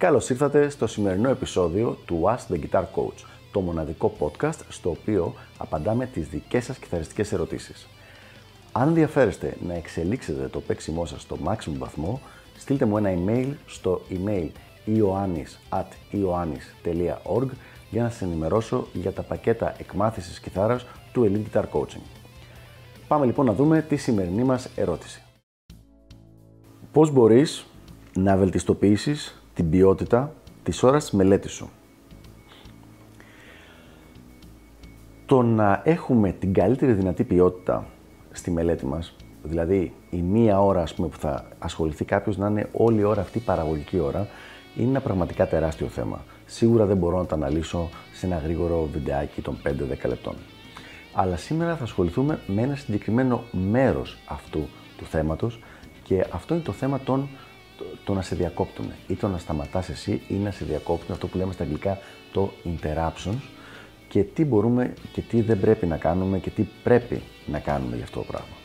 Καλώς ήρθατε στο σημερινό επεισόδιο του Ask the Guitar Coach, το μοναδικό podcast στο οποίο απαντάμε τις δικές σας κιθαριστικές ερωτήσεις. Αν ενδιαφέρεστε να εξελίξετε το παίξιμό σας στο maximum βαθμό, στείλτε μου ένα email στο email ioannis.ioannis.org για να σας ενημερώσω για τα πακέτα εκμάθησης κιθάρας του Elite Guitar Coaching. Πάμε λοιπόν να δούμε τη σημερινή μας ερώτηση. Πώς μπορείς να βελτιστοποιήσεις την ποιότητα της ώρας της μελέτης σου. Το να έχουμε την καλύτερη δυνατή ποιότητα στη μελέτη μας, δηλαδή η μία ώρα ας πούμε, που θα ασχοληθεί κάποιος να είναι όλη η ώρα αυτή η παραγωγική ώρα, είναι ένα πραγματικά τεράστιο θέμα. Σίγουρα δεν μπορώ να το αναλύσω σε ένα γρήγορο βιντεάκι των 5-10 λεπτών. Αλλά σήμερα θα ασχοληθούμε με ένα συγκεκριμένο μέρος αυτού του θέματος και αυτό είναι το θέμα των το, να σε διακόπτουν ή το να σταματάς εσύ ή να σε διακόπτουν αυτό που λέμε στα αγγλικά το interruptions και τι μπορούμε και τι δεν πρέπει να κάνουμε και τι πρέπει να κάνουμε για αυτό το πράγμα.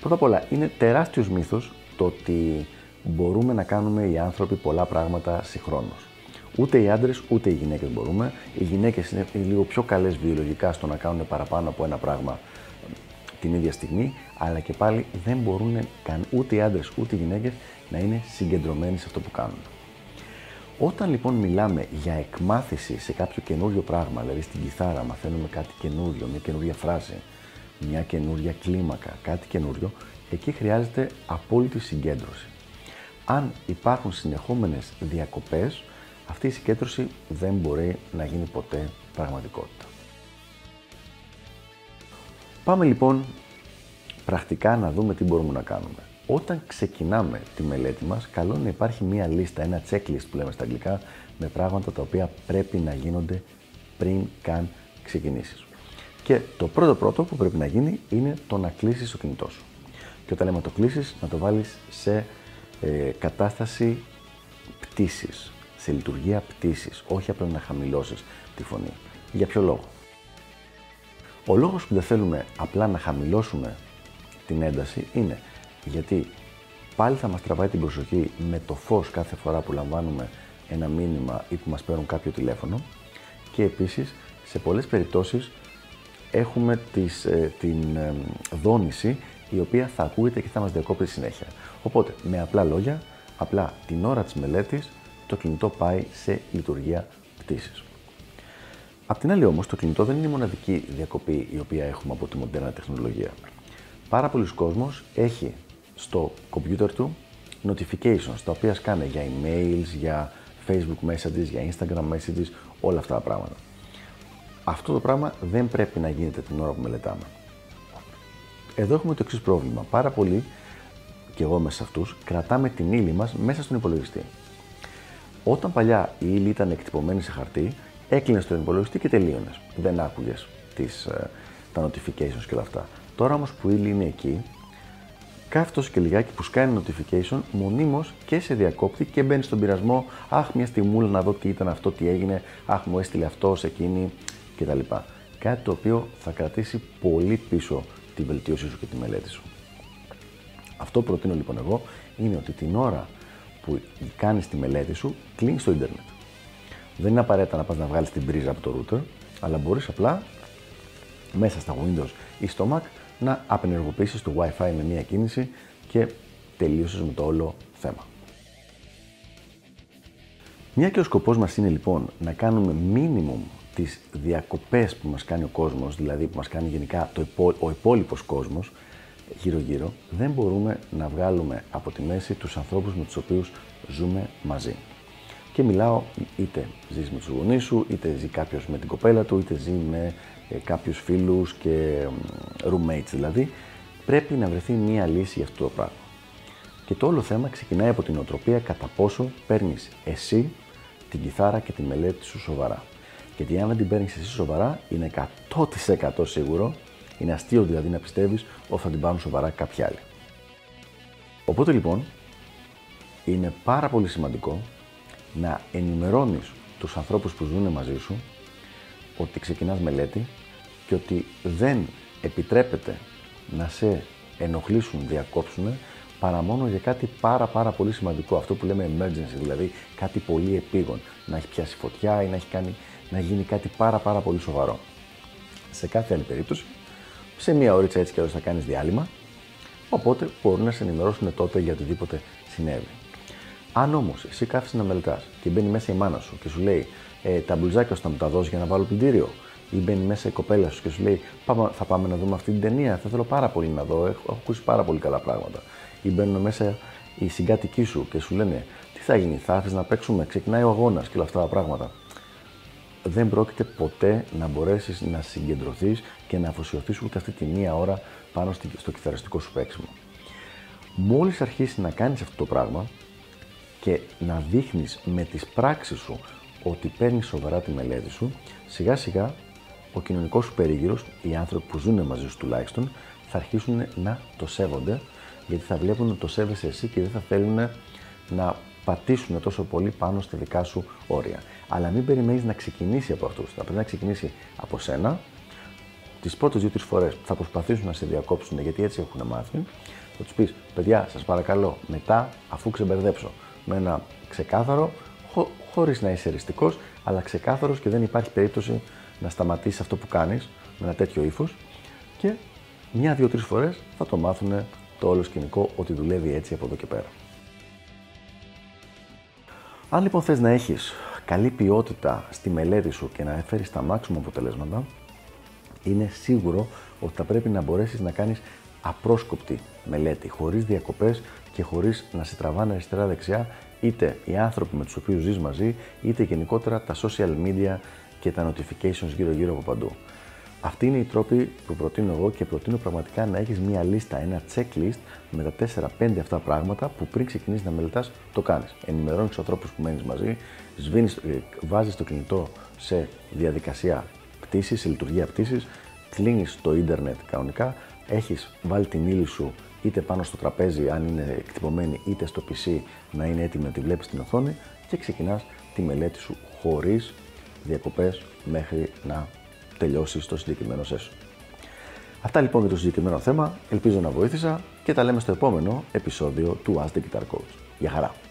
Πρώτα απ' όλα, είναι τεράστιος μύθος το ότι μπορούμε να κάνουμε οι άνθρωποι πολλά πράγματα συγχρόνως. Ούτε οι άντρες ούτε οι γυναίκες μπορούμε. Οι γυναίκες είναι λίγο πιο καλές βιολογικά στο να κάνουν παραπάνω από ένα πράγμα την ίδια στιγμή, αλλά και πάλι δεν μπορούν καν ούτε οι άντρες ούτε οι γυναίκες να είναι συγκεντρωμένοι σε αυτό που κάνουν. Όταν λοιπόν μιλάμε για εκμάθηση σε κάποιο καινούριο πράγμα, δηλαδή στην κιθάρα μαθαίνουμε κάτι καινούριο, μια καινούρια φράση, μια καινούρια κλίμακα, κάτι καινούριο, εκεί χρειάζεται απόλυτη συγκέντρωση. Αν υπάρχουν συνεχόμενες διακοπές, αυτή η συγκέντρωση δεν μπορεί να γίνει ποτέ πραγματικότητα. Πάμε λοιπόν πρακτικά να δούμε τι μπορούμε να κάνουμε. Όταν ξεκινάμε τη μελέτη μας, καλό είναι να υπάρχει μία λίστα, ένα checklist που λέμε στα αγγλικά, με πράγματα τα οποία πρέπει να γίνονται πριν καν ξεκινήσεις. Και το πρώτο πρώτο που πρέπει να γίνει είναι το να κλείσεις το κινητό σου. Και όταν λέμε το κλείσεις, να το βάλεις σε ε, κατάσταση πτήσης, σε λειτουργία πτήσης, όχι απλά να χαμηλώσεις τη φωνή. Για ποιο λόγο; Ο λόγος που δεν θέλουμε απλά να χαμηλώσουμε την ένταση είναι γιατί πάλι θα μας τραβάει την προσοχή με το φως κάθε φορά που λαμβάνουμε ένα μήνυμα ή που μας παίρνουν κάποιο τηλέφωνο και επίσης σε πολλές περιπτώσεις έχουμε τις, ε, την ε, δόνηση η οποία θα ακούγεται και θα μας διακόπτει συνέχεια. Οπότε, με απλά λόγια, απλά την ώρα της μελέτης το κινητό πάει σε λειτουργία πτήσης. Απ' την άλλη όμως, το κινητό δεν είναι η μοναδική διακοπή η οποία έχουμε από τη μοντέρνα τεχνολογία. Πάρα πολλοί κόσμος έχει στο κομπιούτερ του notifications, τα οποία σκάνε για emails, για facebook messages, για instagram messages, όλα αυτά τα πράγματα. Αυτό το πράγμα δεν πρέπει να γίνεται την ώρα που μελετάμε. Εδώ έχουμε το εξής πρόβλημα. Πάρα πολλοί, και εγώ μέσα σε αυτούς, κρατάμε την ύλη μας μέσα στον υπολογιστή. Όταν παλιά η ύλη ήταν εκτυπωμένη σε χαρτί, έκλεινες στον υπολογιστή και τελείωνες. Δεν άκουγες ε, τα notifications και όλα αυτά. Τώρα όμως που η ύλη είναι εκεί, κάθε τόσο και λιγάκι που σκάνει notification μονίμως και σε διακόπτη και μπαίνει στον πειρασμό. Αχ, μια στιγμούλα να δω τι ήταν αυτό, τι έγινε. Αχ, μου έστειλε αυτός, εκείνη κτλ. Κάτι το οποίο θα κρατήσει πολύ πίσω τη βελτίωσή σου και τη μελέτη σου. Αυτό που προτείνω λοιπόν εγώ είναι ότι την ώρα που κάνεις τη μελέτη σου, κλείνεις το ίντερνετ. Δεν είναι απαραίτητα να πας να βγάλεις την πρίζα από το router, αλλά μπορείς απλά μέσα στα Windows ή στο Mac να απενεργοποιήσεις το Wi-Fi με μία κίνηση και τελείωσες με το όλο θέμα. Μια και ο σκοπός μας είναι λοιπόν να κάνουμε minimum τις διακοπές που μας κάνει ο κόσμος, δηλαδή που μας κάνει γενικά το ο υπόλοιπος κόσμος γύρω-γύρω, δεν μπορούμε να βγάλουμε από τη μέση τους ανθρώπους με τους οποίους ζούμε μαζί. Και μιλάω είτε ζεις με τους γονείς σου, είτε ζει κάποιος με την κοπέλα του, είτε ζει με ε, κάποιους φίλους και roommates δηλαδή, πρέπει να βρεθεί μία λύση για αυτό το πράγμα. Και το όλο θέμα ξεκινάει από την οτροπία κατά πόσο παίρνεις εσύ την κιθάρα και τη μελέτη σου σοβαρά. Γιατί αν δεν την παίρνεις εσύ σοβαρά, είναι 100% σίγουρο, είναι αστείο δηλαδή να πιστεύεις ότι θα την πάρουν σοβαρά κάποιοι άλλοι. Οπότε λοιπόν, είναι πάρα πολύ σημαντικό να ενημερώνεις τους ανθρώπους που ζουν μαζί σου ότι ξεκινάς μελέτη και ότι δεν επιτρέπεται να σε ενοχλήσουν, διακόψουν παρά μόνο για κάτι πάρα πάρα πολύ σημαντικό. Αυτό που λέμε emergency, δηλαδή κάτι πολύ επίγον. Να έχει πιάσει φωτιά ή να, έχει κάνει, να γίνει κάτι πάρα πάρα πολύ σοβαρό. Σε κάθε άλλη περίπτωση, σε μία ώριτσα έτσι και θα κάνεις διάλειμμα, οπότε μπορούν να σε ενημερώσουν τότε για οτιδήποτε συνέβη. Αν όμως εσύ κάθεσαι να μελετάς και μπαίνει μέσα η μάνα σου και σου λέει ε, τα μπλουζάκια σου θα μου τα δώσεις για να βάλω πλυντήριο, ή μπαίνει μέσα η κοπέλα σου και σου λέει πάμε, θα πάμε να δούμε αυτή την ταινία, θα θέλω πάρα πολύ να δω, έχω, έχω ακούσει πάρα πολύ καλά πράγματα. Ή μπαίνουν μέσα οι συγκάτοικοί σου και σου λένε τι θα γίνει, θα έρθεις να παίξουμε, ξεκινάει ο αγώνας και όλα αυτά τα πράγματα. Δεν πρόκειται ποτέ να μπορέσεις να συγκεντρωθείς και να αφοσιωθείς ούτε αυτή τη μία ώρα πάνω στο κιθαριστικό σου παίξιμο. Μόλις αρχίσει να κάνεις αυτό το πράγμα και να δείχνεις με τις πράξεις σου ότι παίρνεις σοβαρά τη μελέτη σου, σιγά σιγά ο κοινωνικός σου περίγυρος, οι άνθρωποι που ζουν μαζί σου τουλάχιστον, θα αρχίσουν να το σέβονται, γιατί θα βλέπουν ότι το σέβεσαι εσύ και δεν θα θέλουν να πατήσουν τόσο πολύ πάνω στα δικά σου όρια. Αλλά μην περιμένεις να ξεκινήσει από αυτούς. Θα πρέπει να ξεκινήσει από σένα. Τις πρώτες δύο-τρεις φορές θα προσπαθήσουν να σε διακόψουν γιατί έτσι έχουν μάθει. Θα τους πεις: Παιδιά, σας παρακαλώ, μετά, αφού ξεμπερδέψω με ένα ξεκάθαρο, χω, χωρίς να είσαι εριστικό, αλλά ξεκάθαρος και δεν υπάρχει περίπτωση να σταματήσεις αυτό που κάνεις με ένα τέτοιο ύφος και μια-δύο-τρει φορές θα το μάθουν το όλο σκηνικό ότι δουλεύει έτσι από εδώ και πέρα. Αν λοιπόν θες να έχεις καλή ποιότητα στη μελέτη σου και να φέρεις τα μάξιμο αποτελέσματα, είναι σίγουρο ότι θα πρέπει να μπορέσεις να κάνεις απρόσκοπτη μελέτη, χωρίς διακοπές και χωρίς να σε τραβάνε αριστερά-δεξιά είτε οι άνθρωποι με τους οποίους ζεις μαζί, είτε γενικότερα τα social media και τα notifications γύρω-γύρω από παντού. Αυτοί είναι οι τρόποι που προτείνω εγώ και προτείνω πραγματικά να έχεις μία λίστα, ένα checklist με τα 4-5 αυτά πράγματα που πριν ξεκινήσεις να μελετάς το κάνεις. Ενημερώνεις τους ανθρώπους που μένεις μαζί, σβήνεις, ε, βάζεις το κινητό σε διαδικασία πτήσης, σε λειτουργία πτήσης, κλείνεις το ίντερνετ κανονικά, έχεις βάλει την ύλη σου είτε πάνω στο τραπέζι αν είναι εκτυπωμένη είτε στο PC να είναι έτοιμη να τη βλέπεις στην οθόνη και ξεκινάς τη μελέτη σου χωρίς διακοπές μέχρι να τελειώσεις το συγκεκριμένο session. Αυτά λοιπόν για το συγκεκριμένο θέμα, ελπίζω να βοήθησα και τα λέμε στο επόμενο επεισόδιο του Ask the Guitar Coach. Γεια χαρά!